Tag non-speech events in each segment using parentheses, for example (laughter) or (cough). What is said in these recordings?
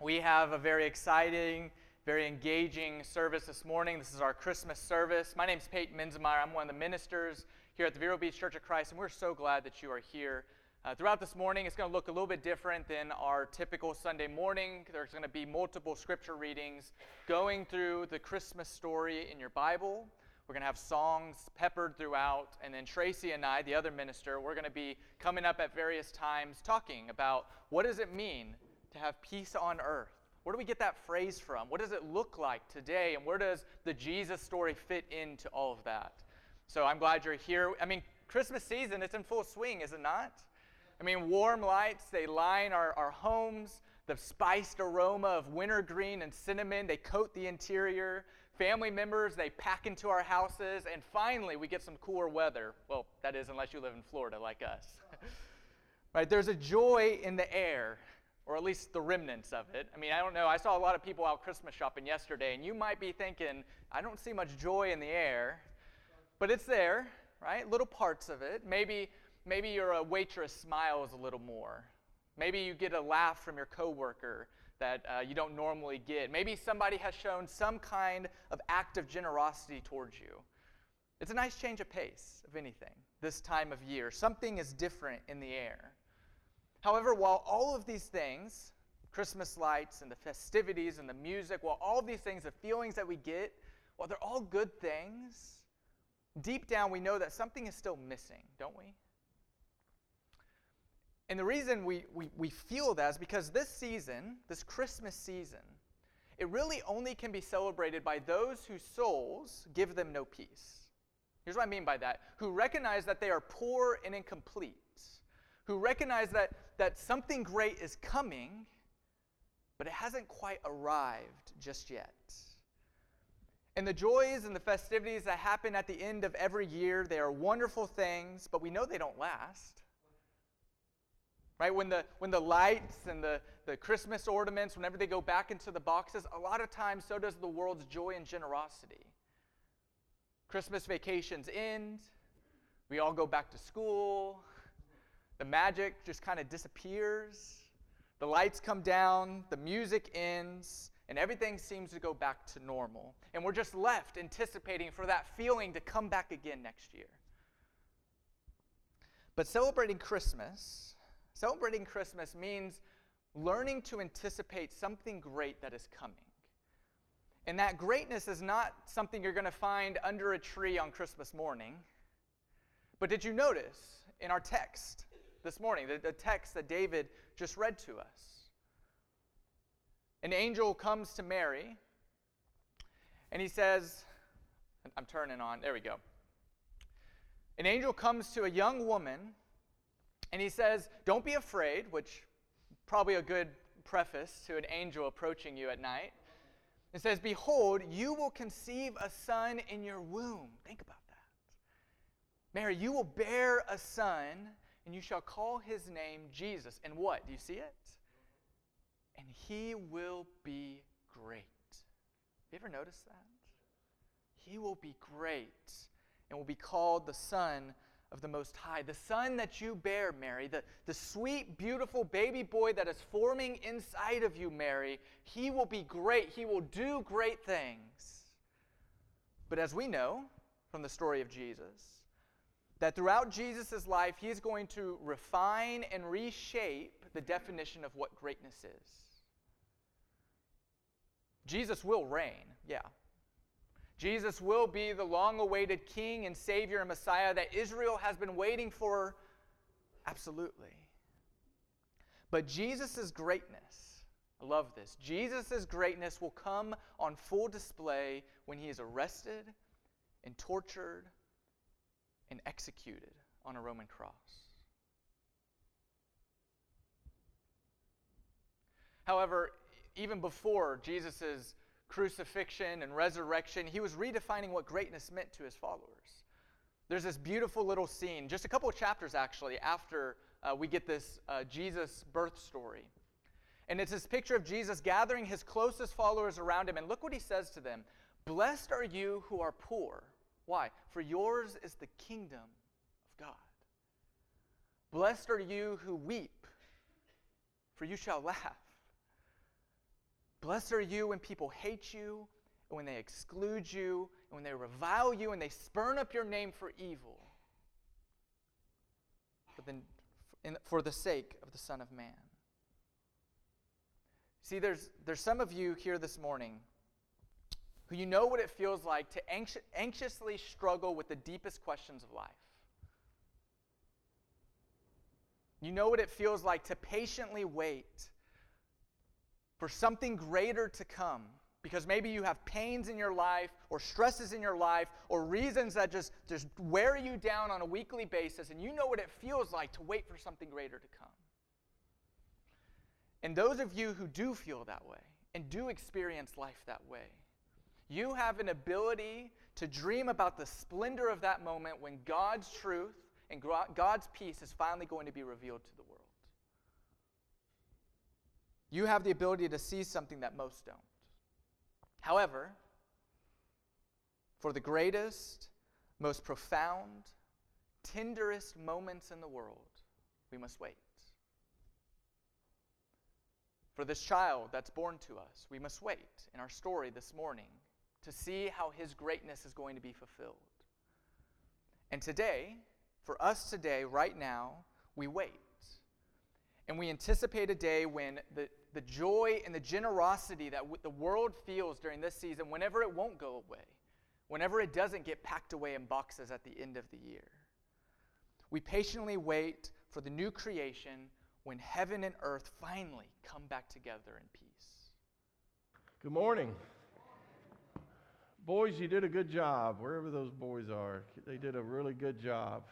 We have a very exciting, very engaging service this morning. This is our Christmas service. My name is Peyton Minzemeyer. I'm one of the ministers here at the Vero Beach Church of Christ, and we're so glad that you are here. Uh, throughout this morning, it's going to look a little bit different than our typical Sunday morning. There's going to be multiple scripture readings going through the Christmas story in your Bible. We're going to have songs peppered throughout, and then Tracy and I, the other minister, we're going to be coming up at various times talking about what does it mean to have peace on earth? Where do we get that phrase from? What does it look like today? And where does the Jesus story fit into all of that? So I'm glad you're here. I mean, Christmas season, it's in full swing, is it not? I mean, warm lights, they line our, our homes. The spiced aroma of wintergreen and cinnamon, they coat the interior. Family members, they pack into our houses. And finally, we get some cooler weather. Well, that is, unless you live in Florida like us. (laughs) right? There's a joy in the air or at least the remnants of it. I mean, I don't know. I saw a lot of people out Christmas shopping yesterday, and you might be thinking, I don't see much joy in the air, but it's there, right? Little parts of it. Maybe, maybe your waitress smiles a little more. Maybe you get a laugh from your coworker that uh, you don't normally get. Maybe somebody has shown some kind of act of generosity towards you. It's a nice change of pace, if anything, this time of year. Something is different in the air. However, while all of these things, Christmas lights and the festivities and the music, while all of these things, the feelings that we get, while they're all good things, deep down we know that something is still missing, don't we? And the reason we, we, we feel that is because this season, this Christmas season, it really only can be celebrated by those whose souls give them no peace. Here's what I mean by that who recognize that they are poor and incomplete who recognize that, that something great is coming, but it hasn't quite arrived just yet. And the joys and the festivities that happen at the end of every year, they are wonderful things, but we know they don't last. Right? When the, when the lights and the, the Christmas ornaments, whenever they go back into the boxes, a lot of times so does the world's joy and generosity. Christmas vacations end, we all go back to school, the magic just kind of disappears. The lights come down, the music ends, and everything seems to go back to normal. And we're just left anticipating for that feeling to come back again next year. But celebrating Christmas, celebrating Christmas means learning to anticipate something great that is coming. And that greatness is not something you're going to find under a tree on Christmas morning. But did you notice in our text this morning, the, the text that David just read to us. An angel comes to Mary and he says, I'm turning on, there we go. An angel comes to a young woman and he says, Don't be afraid, which probably a good preface to an angel approaching you at night. It says, Behold, you will conceive a son in your womb. Think about that. Mary, you will bear a son and you shall call his name Jesus. And what? Do you see it? And he will be great. Have you ever noticed that? He will be great and will be called the Son of the Most High. The Son that you bear, Mary, the, the sweet, beautiful baby boy that is forming inside of you, Mary, he will be great. He will do great things. But as we know from the story of Jesus, that throughout Jesus' life, he's going to refine and reshape the definition of what greatness is. Jesus will reign, yeah. Jesus will be the long awaited King and Savior and Messiah that Israel has been waiting for, absolutely. But Jesus' greatness, I love this, Jesus' greatness will come on full display when he is arrested and tortured and executed on a Roman cross. However, even before Jesus' crucifixion and resurrection, he was redefining what greatness meant to his followers. There's this beautiful little scene, just a couple of chapters actually, after uh, we get this uh, Jesus birth story. And it's this picture of Jesus gathering his closest followers around him. And look what he says to them Blessed are you who are poor why? For yours is the kingdom of God. Blessed are you who weep, for you shall laugh. Blessed are you when people hate you, and when they exclude you, and when they revile you, and they spurn up your name for evil. But then, for the sake of the Son of Man. See, there's, there's some of you here this morning who you know what it feels like to anxi- anxiously struggle with the deepest questions of life. You know what it feels like to patiently wait for something greater to come because maybe you have pains in your life or stresses in your life or reasons that just, just wear you down on a weekly basis and you know what it feels like to wait for something greater to come. And those of you who do feel that way and do experience life that way, you have an ability to dream about the splendor of that moment when God's truth and God's peace is finally going to be revealed to the world. You have the ability to see something that most don't. However, for the greatest, most profound, tenderest moments in the world, we must wait. For this child that's born to us, we must wait in our story this morning to see how his greatness is going to be fulfilled. And today, for us today, right now, we wait. And we anticipate a day when the, the joy and the generosity that w- the world feels during this season, whenever it won't go away, whenever it doesn't get packed away in boxes at the end of the year. We patiently wait for the new creation when heaven and earth finally come back together in peace. Good morning. Boys, you did a good job, wherever those boys are. They did a really good job.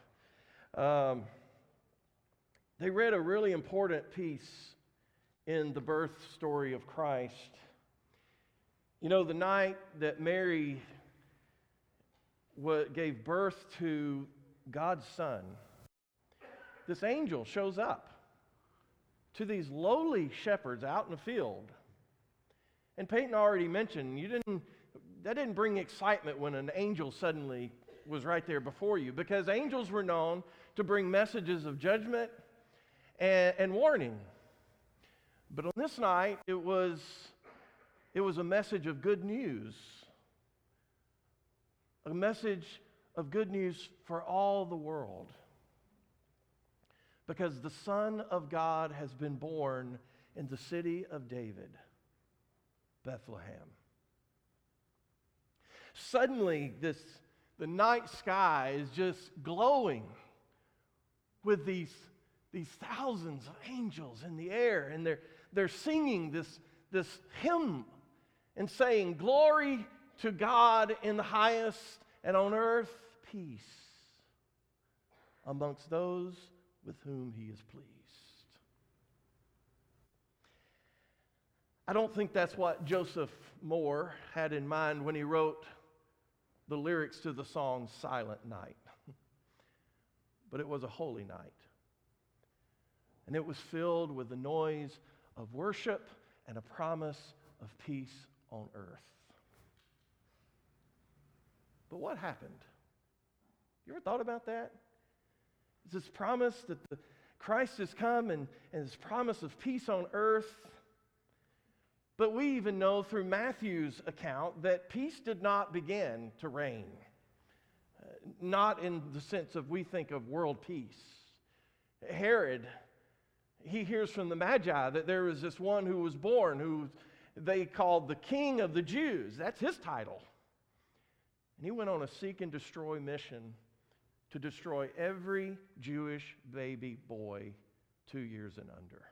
Um, they read a really important piece in the birth story of Christ. You know, the night that Mary gave birth to God's Son, this angel shows up to these lowly shepherds out in the field. And Peyton already mentioned, you didn't that didn't bring excitement when an angel suddenly was right there before you because angels were known to bring messages of judgment and, and warning. But on this night, it was, it was a message of good news. A message of good news for all the world. Because the Son of God has been born in the city of David, Bethlehem. Suddenly, this, the night sky is just glowing with these, these thousands of angels in the air, and they're, they're singing this, this hymn and saying, Glory to God in the highest, and on earth peace amongst those with whom he is pleased. I don't think that's what Joseph Mohr had in mind when he wrote the lyrics to the song Silent Night. (laughs) but it was a holy night. And it was filled with the noise of worship and a promise of peace on earth. But what happened? You ever thought about that? Is this promise that the Christ has come and, and his promise of peace on earth but we even know through Matthew's account that peace did not begin to reign. Uh, not in the sense of we think of world peace. Herod, he hears from the Magi that there was this one who was born who they called the King of the Jews. That's his title. And he went on a seek and destroy mission to destroy every Jewish baby boy two years and under.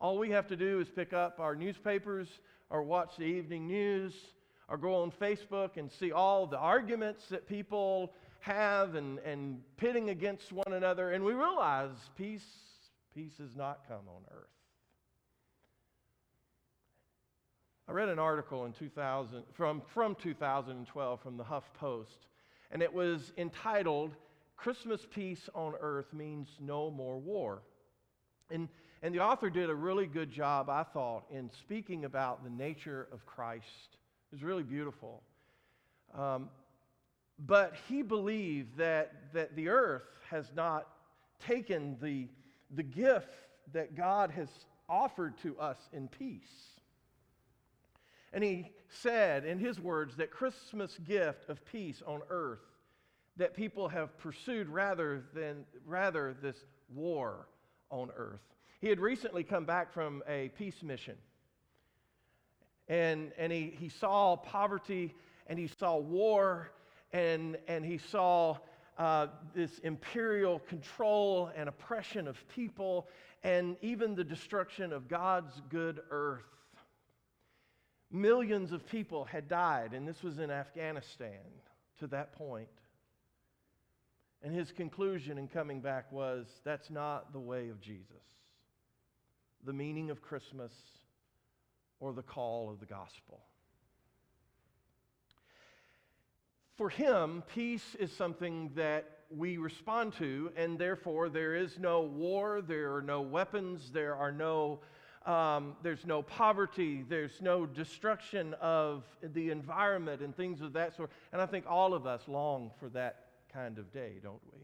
All we have to do is pick up our newspapers or watch the evening news or go on Facebook and see all the arguments that people have and, and pitting against one another, and we realize peace, peace has not come on earth. I read an article in 2000, from, from 2012 from the Huff Post, and it was entitled, Christmas Peace on Earth Means No More War. And and the author did a really good job, I thought, in speaking about the nature of Christ. It was really beautiful. Um, but he believed that, that the earth has not taken the, the gift that God has offered to us in peace. And he said, in his words, that Christmas gift of peace on earth that people have pursued rather than rather this war on earth. He had recently come back from a peace mission. And, and he, he saw poverty and he saw war and, and he saw uh, this imperial control and oppression of people and even the destruction of God's good earth. Millions of people had died, and this was in Afghanistan to that point. And his conclusion in coming back was that's not the way of Jesus, the meaning of Christmas, or the call of the gospel. For him, peace is something that we respond to, and therefore there is no war, there are no weapons, there are no, um, there's no poverty, there's no destruction of the environment and things of that sort. And I think all of us long for that kind of day, don't we?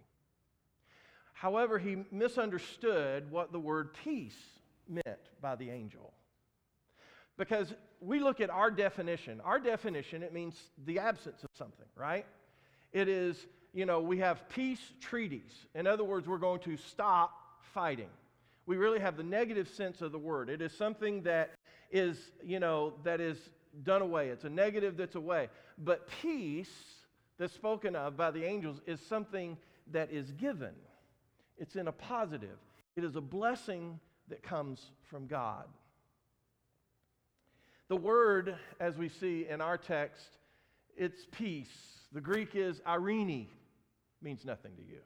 However, he misunderstood what the word peace meant by the angel. Because we look at our definition. Our definition, it means the absence of something, right? It is, you know, we have peace treaties. In other words, we're going to stop fighting. We really have the negative sense of the word. It is something that is, you know, that is done away. It's a negative that's away. But peace that's spoken of by the angels is something that is given. It's in a positive. It is a blessing that comes from God. The word, as we see in our text, it's peace. The Greek is irene, means nothing to you.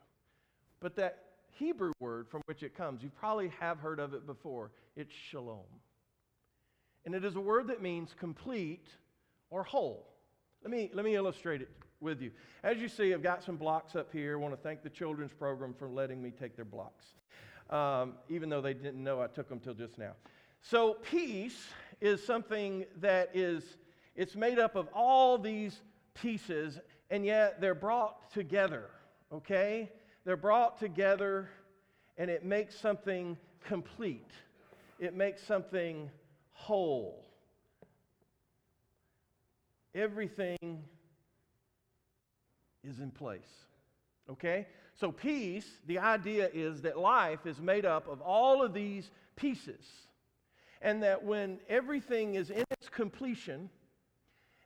But that Hebrew word from which it comes, you probably have heard of it before. It's shalom. And it is a word that means complete or whole. Let me, let me illustrate it with you. As you see, I've got some blocks up here. I want to thank the children's program for letting me take their blocks, um, even though they didn't know I took them till just now. So peace is something that is it's made up of all these pieces, and yet they're brought together. Okay, they're brought together, and it makes something complete. It makes something whole. Everything is in place. Okay? So, peace, the idea is that life is made up of all of these pieces. And that when everything is in its completion,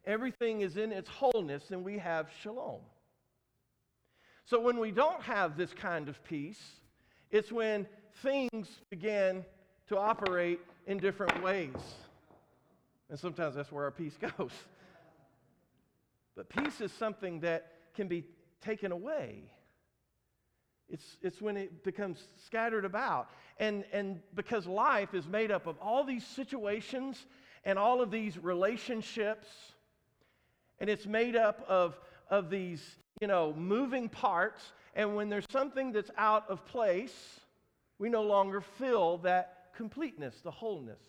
everything is in its wholeness, then we have shalom. So, when we don't have this kind of peace, it's when things begin to operate in different ways. And sometimes that's where our peace (laughs) goes. But peace is something that can be taken away. It's, it's when it becomes scattered about. And, and because life is made up of all these situations and all of these relationships, and it's made up of, of these, you know, moving parts. And when there's something that's out of place, we no longer feel that completeness, the wholeness.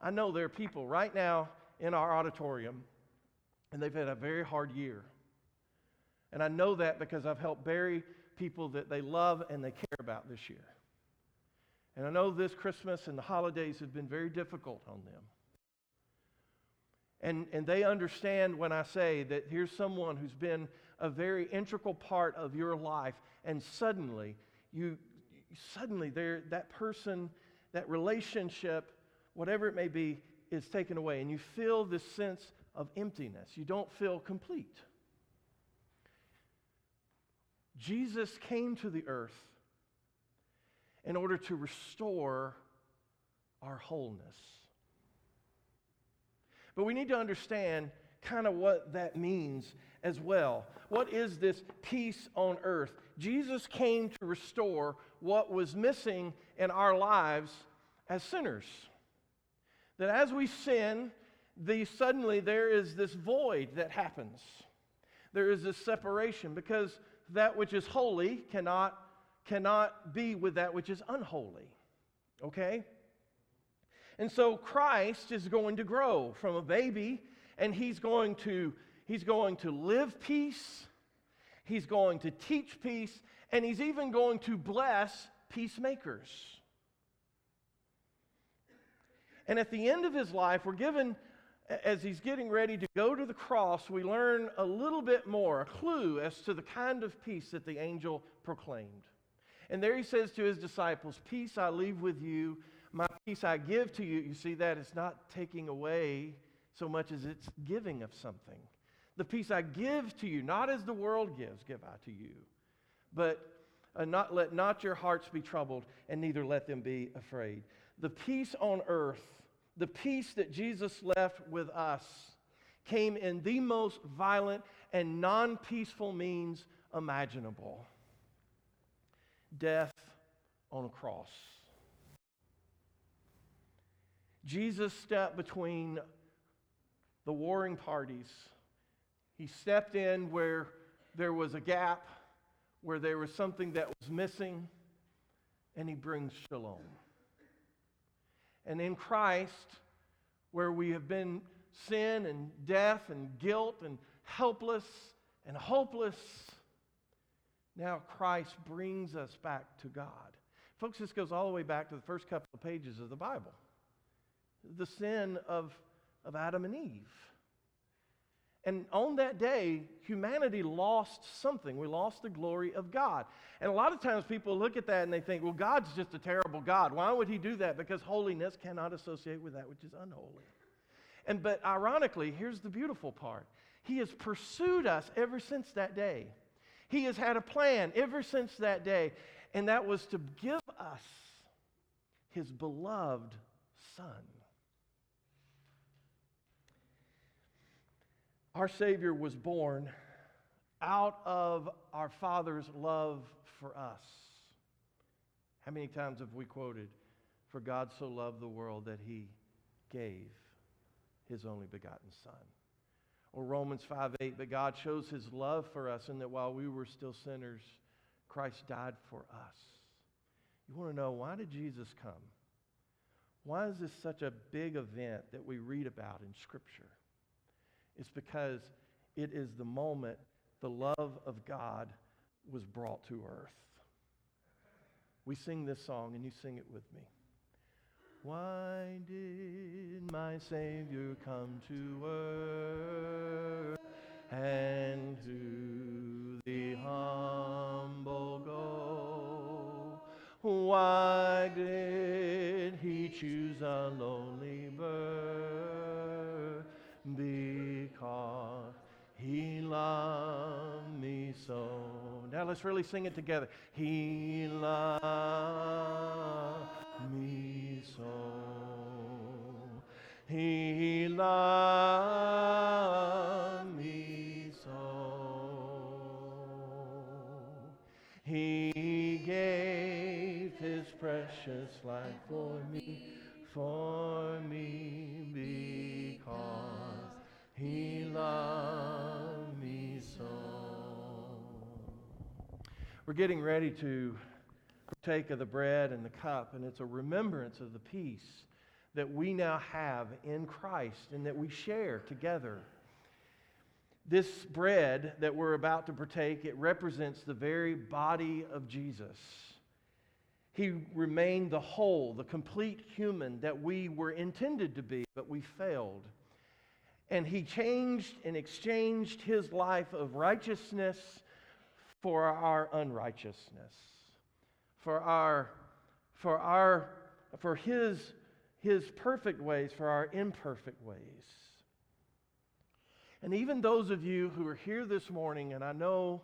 I know there are people right now in our auditorium, and they've had a very hard year. And I know that because I've helped bury people that they love and they care about this year. And I know this Christmas and the holidays have been very difficult on them. And, and they understand when I say that here's someone who's been a very integral part of your life, and suddenly, you suddenly there that person, that relationship, whatever it may be, is taken away, and you feel this sense of emptiness. You don't feel complete. Jesus came to the earth in order to restore our wholeness. But we need to understand kind of what that means as well. What is this peace on earth? Jesus came to restore what was missing in our lives as sinners. That as we sin, the, suddenly there is this void that happens. There is this separation because that which is holy cannot, cannot be with that which is unholy. Okay? And so Christ is going to grow from a baby, and he's going to, he's going to live peace, he's going to teach peace, and he's even going to bless peacemakers. And at the end of his life, we're given as he's getting ready to go to the cross, we learn a little bit more, a clue as to the kind of peace that the angel proclaimed. And there he says to his disciples, Peace I leave with you, my peace I give to you. You see that? It's not taking away so much as it's giving of something. The peace I give to you, not as the world gives, give I to you. But uh, not, let not your hearts be troubled, and neither let them be afraid. The peace on earth, the peace that Jesus left with us, came in the most violent and non peaceful means imaginable death on a cross. Jesus stepped between the warring parties. He stepped in where there was a gap, where there was something that was missing, and he brings shalom. And in Christ, where we have been sin and death and guilt and helpless and hopeless, now Christ brings us back to God. Folks, this goes all the way back to the first couple of pages of the Bible the sin of, of Adam and Eve. And on that day, humanity lost something. We lost the glory of God. And a lot of times people look at that and they think, well, God's just a terrible God. Why would he do that? Because holiness cannot associate with that which is unholy. And but ironically, here's the beautiful part. He has pursued us ever since that day. He has had a plan ever since that day, and that was to give us his beloved son. Our Savior was born out of our Father's love for us. How many times have we quoted, For God so loved the world that he gave his only begotten Son? Or Romans 5 8, but God shows his love for us in that while we were still sinners, Christ died for us. You want to know why did Jesus come? Why is this such a big event that we read about in Scripture? It's because it is the moment the love of God was brought to earth. We sing this song, and you sing it with me. Why did my Savior come to earth and to the humble go? Why did he choose a lonely birth? Because he loved me so. Now let's really sing it together. He loved me so. He loved me so. He gave his precious life for me, for me, because he loved me so. We're getting ready to partake of the bread and the cup, and it's a remembrance of the peace that we now have in Christ and that we share together. This bread that we're about to partake, it represents the very body of Jesus. He remained the whole, the complete human that we were intended to be, but we failed. And he changed and exchanged his life of righteousness for our unrighteousness, for our, for our, for his, his perfect ways, for our imperfect ways. And even those of you who are here this morning, and I know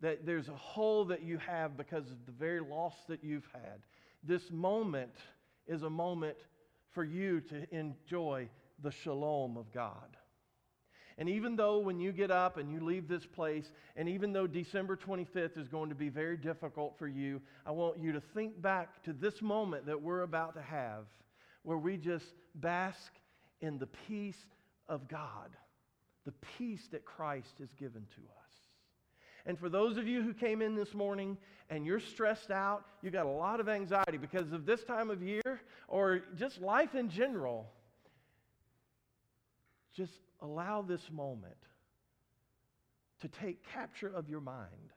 that there's a hole that you have because of the very loss that you've had, this moment is a moment for you to enjoy the shalom of God. And even though when you get up and you leave this place, and even though December 25th is going to be very difficult for you, I want you to think back to this moment that we're about to have where we just bask in the peace of God, the peace that Christ has given to us. And for those of you who came in this morning and you're stressed out, you got a lot of anxiety because of this time of year or just life in general, just allow this moment to take capture of your mind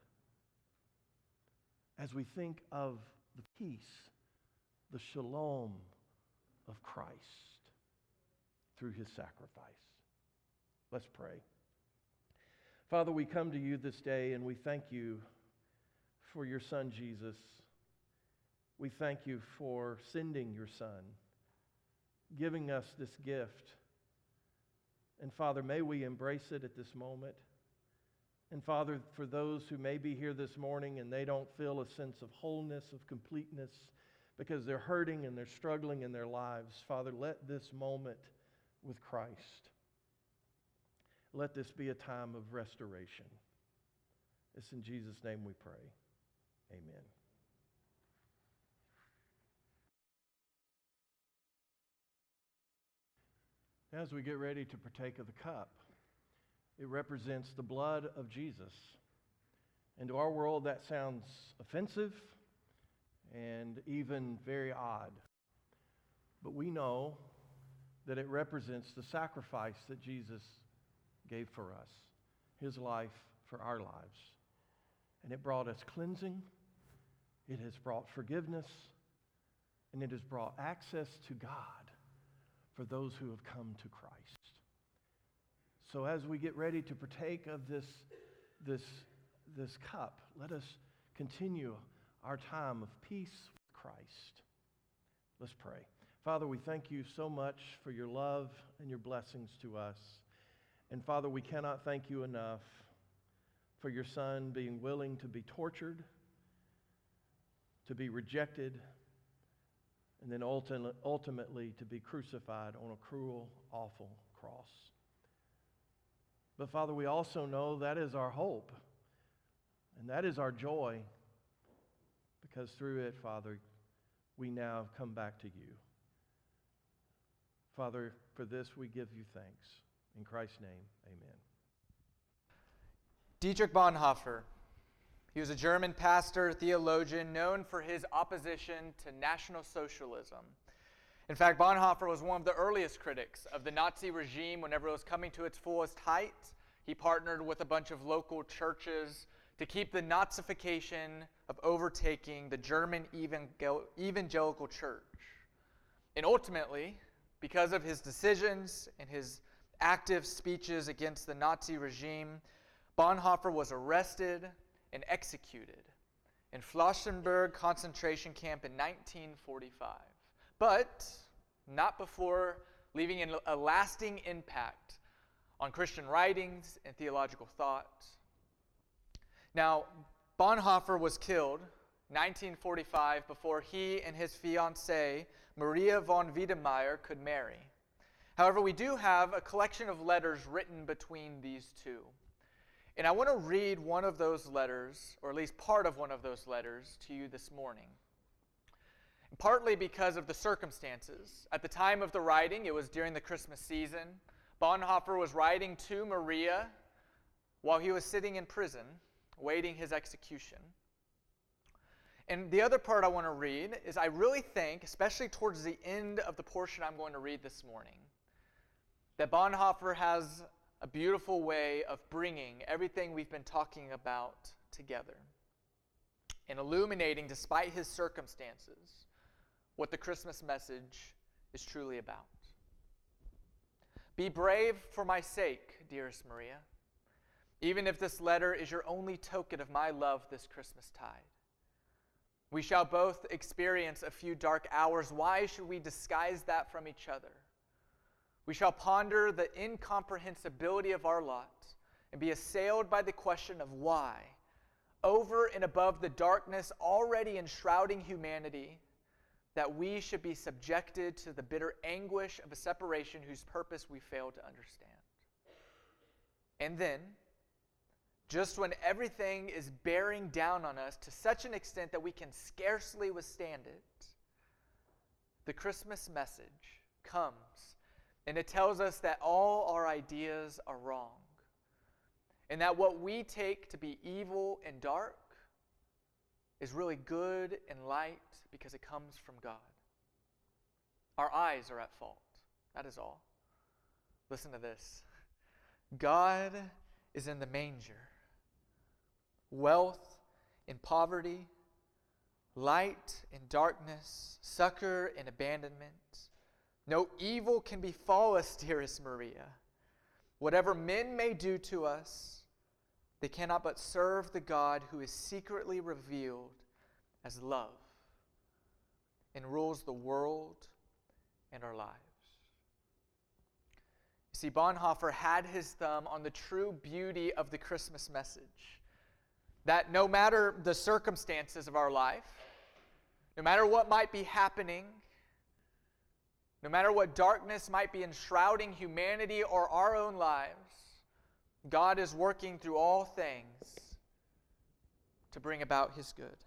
as we think of the peace, the shalom of Christ. through his sacrifice. Let's pray. Father, we come to you this day and we thank you for your son Jesus. We thank you for sending your son, giving us this gift. And Father, may we embrace it at this moment. And Father, for those who may be here this morning and they don't feel a sense of wholeness, of completeness, because they're hurting and they're struggling in their lives, Father, let this moment with Christ, let this be a time of restoration. It's in Jesus' name we pray. Amen. As we get ready to partake of the cup, it represents the blood of Jesus. And to our world, that sounds offensive and even very odd. But we know that it represents the sacrifice that Jesus gave for us, his life for our lives. And it brought us cleansing, it has brought forgiveness, and it has brought access to God for those who have come to Christ. So as we get ready to partake of this, this, this cup, let us continue our time of peace with Christ. Let's pray. Father, we thank you so much for your love and your blessings to us. And Father, we cannot thank you enough for your Son being willing to be tortured, to be rejected, and then ultimately to be crucified on a cruel, awful cross. But Father, we also know that is our hope, and that is our joy, because through it, Father, we now come back to you. Father, for this we give you thanks. In Christ's name, amen. Dietrich Bonhoeffer. He was a German pastor, theologian, known for his opposition to National Socialism. In fact, Bonhoeffer was one of the earliest critics of the Nazi regime whenever it was coming to its fullest height. He partnered with a bunch of local churches to keep the Nazification of overtaking the German evangelical church. And ultimately, because of his decisions and his active speeches against the Nazi regime, Bonhoeffer was arrested and executed in Flossenburg concentration camp in 1945. But not before leaving a lasting impact on Christian writings and theological thought. Now, Bonhoeffer was killed 1945 before he and his fiancee Maria von Wedemeyer could marry. However, we do have a collection of letters written between these two. And I want to read one of those letters, or at least part of one of those letters, to you this morning. Partly because of the circumstances. At the time of the writing, it was during the Christmas season. Bonhoeffer was writing to Maria while he was sitting in prison, waiting his execution. And the other part I want to read is I really think, especially towards the end of the portion I'm going to read this morning, that Bonhoeffer has a beautiful way of bringing everything we've been talking about together and illuminating, despite his circumstances, what the Christmas message is truly about. Be brave for my sake, dearest Maria, even if this letter is your only token of my love this Christmas tide. We shall both experience a few dark hours. Why should we disguise that from each other? We shall ponder the incomprehensibility of our lot and be assailed by the question of why, over and above the darkness already enshrouding humanity, that we should be subjected to the bitter anguish of a separation whose purpose we fail to understand. And then, just when everything is bearing down on us to such an extent that we can scarcely withstand it, the Christmas message comes and it tells us that all our ideas are wrong and that what we take to be evil and dark is really good and light because it comes from God. Our eyes are at fault. That is all. Listen to this God is in the manger wealth in poverty, light in darkness, succor in abandonment, No evil can befall us, dearest Maria. Whatever men may do to us, they cannot but serve the God who is secretly revealed as love and rules the world and our lives. You see, Bonhoeffer had his thumb on the true beauty of the Christmas message that no matter the circumstances of our life, no matter what might be happening, no matter what darkness might be enshrouding humanity or our own lives, God is working through all things to bring about his good.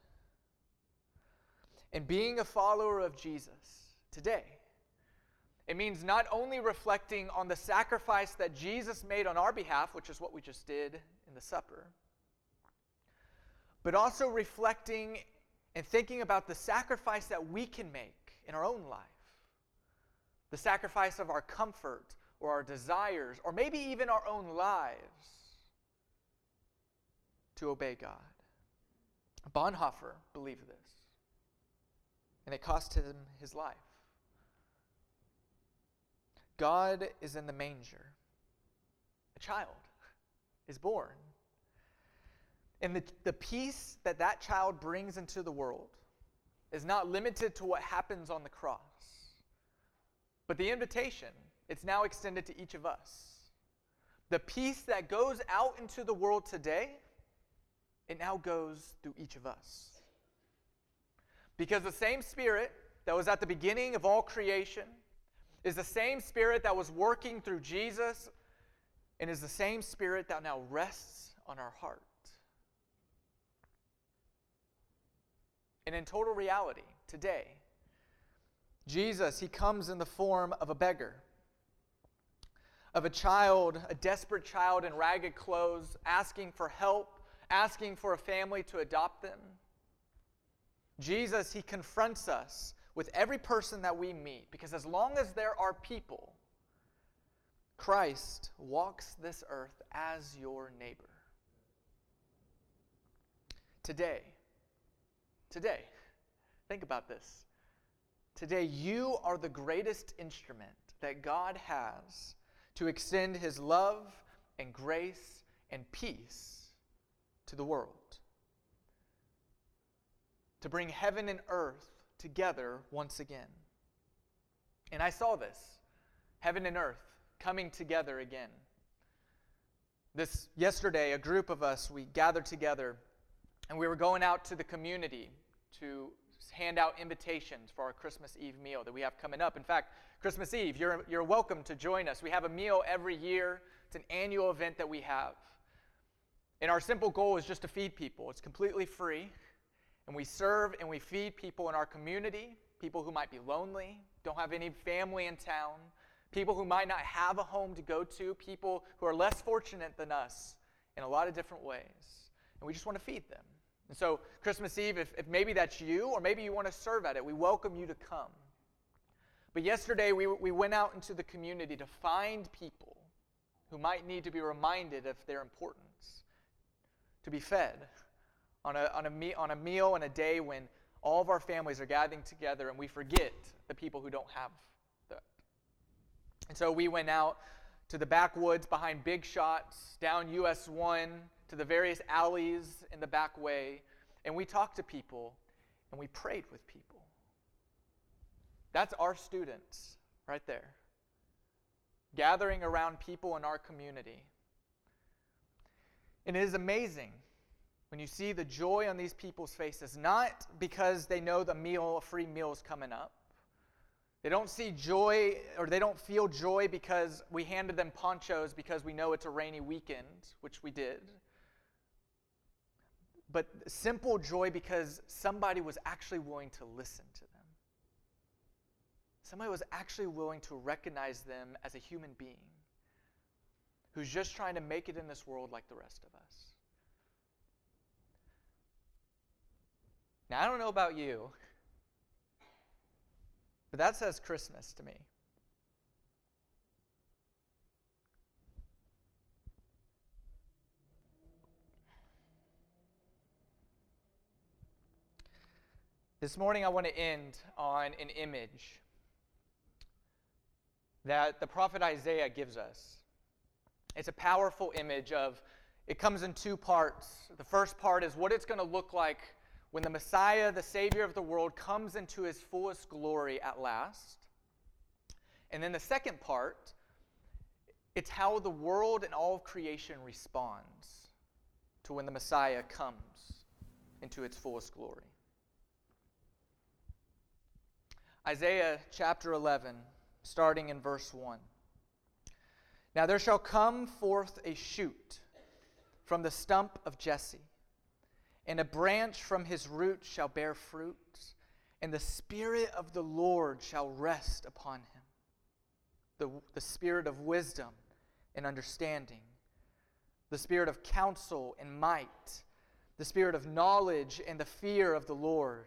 And being a follower of Jesus today, it means not only reflecting on the sacrifice that Jesus made on our behalf, which is what we just did in the supper, but also reflecting and thinking about the sacrifice that we can make in our own life. The sacrifice of our comfort or our desires, or maybe even our own lives, to obey God. Bonhoeffer believed this, and it cost him his life. God is in the manger. A child is born. And the, the peace that that child brings into the world is not limited to what happens on the cross, but the invitation, it's now extended to each of us. The peace that goes out into the world today, it now goes through each of us. Because the same Spirit that was at the beginning of all creation is the same Spirit that was working through Jesus and is the same Spirit that now rests on our heart. And in total reality, today, Jesus, he comes in the form of a beggar, of a child, a desperate child in ragged clothes, asking for help, asking for a family to adopt them. Jesus, he confronts us with every person that we meet because as long as there are people, Christ walks this earth as your neighbor. Today, today, think about this. Today, you are the greatest instrument that God has to extend his love and grace and peace to the world. To bring heaven and earth together once again. And I saw this heaven and earth coming together again. This yesterday, a group of us, we gathered together and we were going out to the community to hand out invitations for our Christmas Eve meal that we have coming up. In fact, Christmas Eve, you're, you're welcome to join us. We have a meal every year, it's an annual event that we have. And our simple goal is just to feed people, it's completely free. And we serve and we feed people in our community, people who might be lonely, don't have any family in town, people who might not have a home to go to, people who are less fortunate than us in a lot of different ways. And we just want to feed them. And so, Christmas Eve, if, if maybe that's you, or maybe you want to serve at it, we welcome you to come. But yesterday, we, we went out into the community to find people who might need to be reminded of their importance, to be fed on a, on, a me, on a meal and a day when all of our families are gathering together and we forget the people who don't have that. And so we went out to the backwoods behind Big Shots, down US 1, to the various alleys in the back way, and we talked to people and we prayed with people. That's our students right there, gathering around people in our community. And it is amazing when you see the joy on these people's faces, not because they know the meal, a free meal is coming up. They don't see joy or they don't feel joy because we handed them ponchos because we know it's a rainy weekend, which we did but simple joy because somebody was actually willing to listen to them. Somebody was actually willing to recognize them as a human being who's just trying to make it in this world like the rest of us. Now, I don't know about you, but that says Christmas to me. This morning, I want to end on an image. that the prophet Isaiah gives us. It's a powerful image of, it comes in two parts. The first part is what it's going to look like when the Messiah, the Savior of the world, comes into his fullest glory at last. And then the second part, it's how the world and all of creation responds to when the Messiah comes into its fullest glory. Isaiah chapter 11, starting in verse 1. Now there shall come forth a shoot from the stump of Jesse, and a branch from his root shall bear fruit, and the Spirit of the Lord shall rest upon him the, the Spirit of wisdom and understanding, the Spirit of counsel and might, the Spirit of knowledge and the fear of the Lord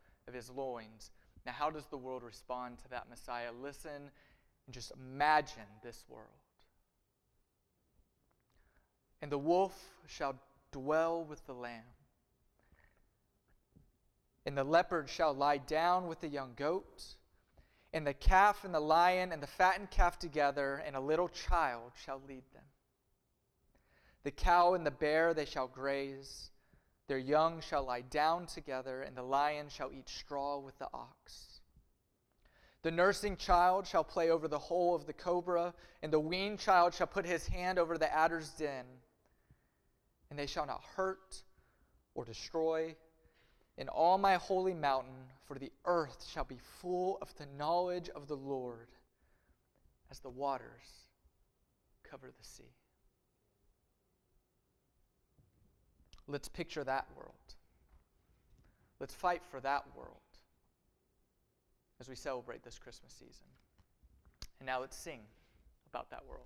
of his loins. Now, how does the world respond to that Messiah? Listen and just imagine this world. And the wolf shall dwell with the lamb, and the leopard shall lie down with the young goat, and the calf and the lion and the fattened calf together, and a little child shall lead them. The cow and the bear they shall graze their young shall lie down together, and the lion shall eat straw with the ox. The nursing child shall play over the hole of the cobra, and the weaned child shall put his hand over the adder's den. And they shall not hurt or destroy in all my holy mountain, for the earth shall be full of the knowledge of the Lord as the waters cover the sea. Let's picture that world. Let's fight for that world as we celebrate this Christmas season. And now let's sing about that world.